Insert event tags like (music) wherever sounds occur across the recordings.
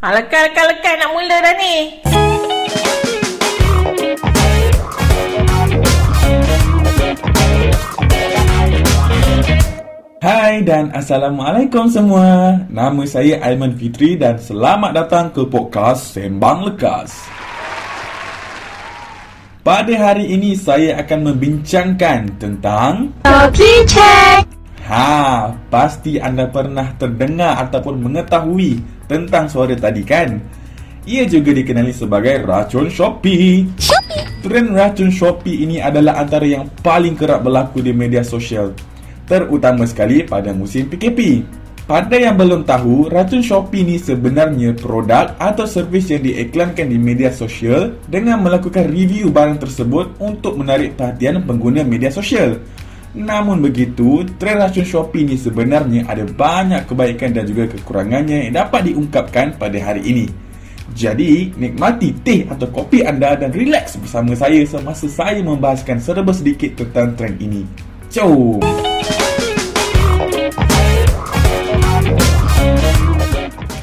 Ha, lekat, lekat, lekat. Nak mula dah ni. Hai dan Assalamualaikum semua Nama saya Aiman Fitri dan selamat datang ke podcast Sembang Lekas Pada hari ini saya akan membincangkan tentang Kopi check. Ha, pasti anda pernah terdengar ataupun mengetahui tentang suara tadi kan? Ia juga dikenali sebagai racun Shopee. Shopee. Trend racun Shopee ini adalah antara yang paling kerap berlaku di media sosial, terutama sekali pada musim PKP. Pada yang belum tahu, racun Shopee ini sebenarnya produk atau servis yang diiklankan di media sosial dengan melakukan review barang tersebut untuk menarik perhatian pengguna media sosial. Namun begitu, trend racun Shopee ini sebenarnya ada banyak kebaikan dan juga kekurangannya yang dapat diungkapkan pada hari ini. Jadi, nikmati teh atau kopi anda dan relax bersama saya semasa saya membahaskan serba sedikit tentang trend ini. Jom!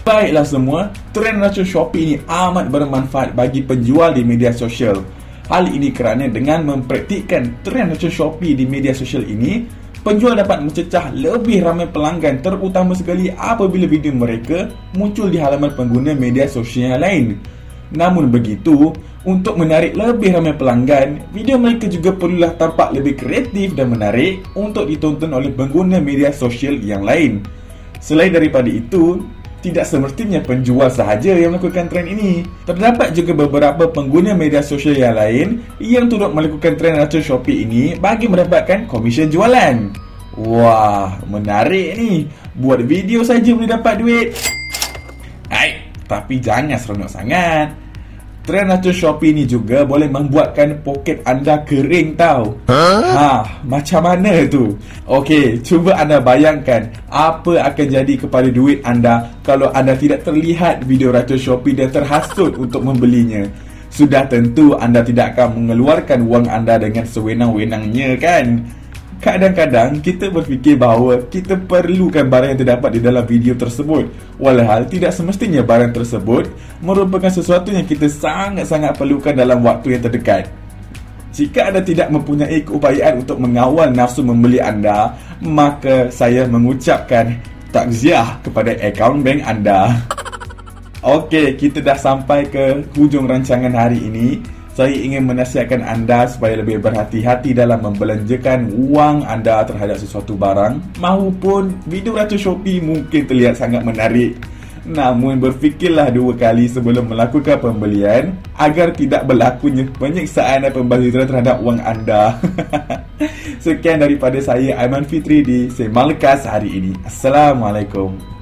Baiklah semua, trend racun Shopee ini amat bermanfaat bagi penjual di media sosial. Hal ini kerana dengan mempraktikkan trend racun Shopee di media sosial ini, penjual dapat mencecah lebih ramai pelanggan terutama sekali apabila video mereka muncul di halaman pengguna media sosial yang lain. Namun begitu, untuk menarik lebih ramai pelanggan, video mereka juga perlulah tampak lebih kreatif dan menarik untuk ditonton oleh pengguna media sosial yang lain. Selain daripada itu, tidak semestinya penjual sahaja yang melakukan trend ini. Terdapat juga beberapa pengguna media sosial yang lain yang turut melakukan trend racun Shopee ini bagi mendapatkan komisen jualan. Wah, menarik ni. Buat video saja boleh dapat duit. Hai, tapi jangan seronok sangat. Trend racun Shopee ni juga boleh membuatkan poket anda kering tau. Ha, macam mana tu? Okey, cuba anda bayangkan apa akan jadi kepada duit anda kalau anda tidak terlihat video racun Shopee dan terhasut untuk membelinya. Sudah tentu anda tidak akan mengeluarkan wang anda dengan sewenang-wenangnya kan? Kadang-kadang kita berfikir bahawa kita perlukan barang yang terdapat di dalam video tersebut. Walhal tidak semestinya barang tersebut merupakan sesuatu yang kita sangat-sangat perlukan dalam waktu yang terdekat. Jika anda tidak mempunyai keupayaan untuk mengawal nafsu membeli anda Maka saya mengucapkan takziah kepada akaun bank anda. Okey, kita dah sampai ke hujung rancangan hari ini saya ingin menasihatkan anda supaya lebih berhati-hati dalam membelanjakan wang anda terhadap sesuatu barang maupun video racun Shopee mungkin terlihat sangat menarik namun berfikirlah dua kali sebelum melakukan pembelian agar tidak berlakunya penyiksaan dan pembaziran terhadap wang anda. (laughs) Sekian daripada saya Aiman Fitri di Sembang Lekas hari ini. Assalamualaikum.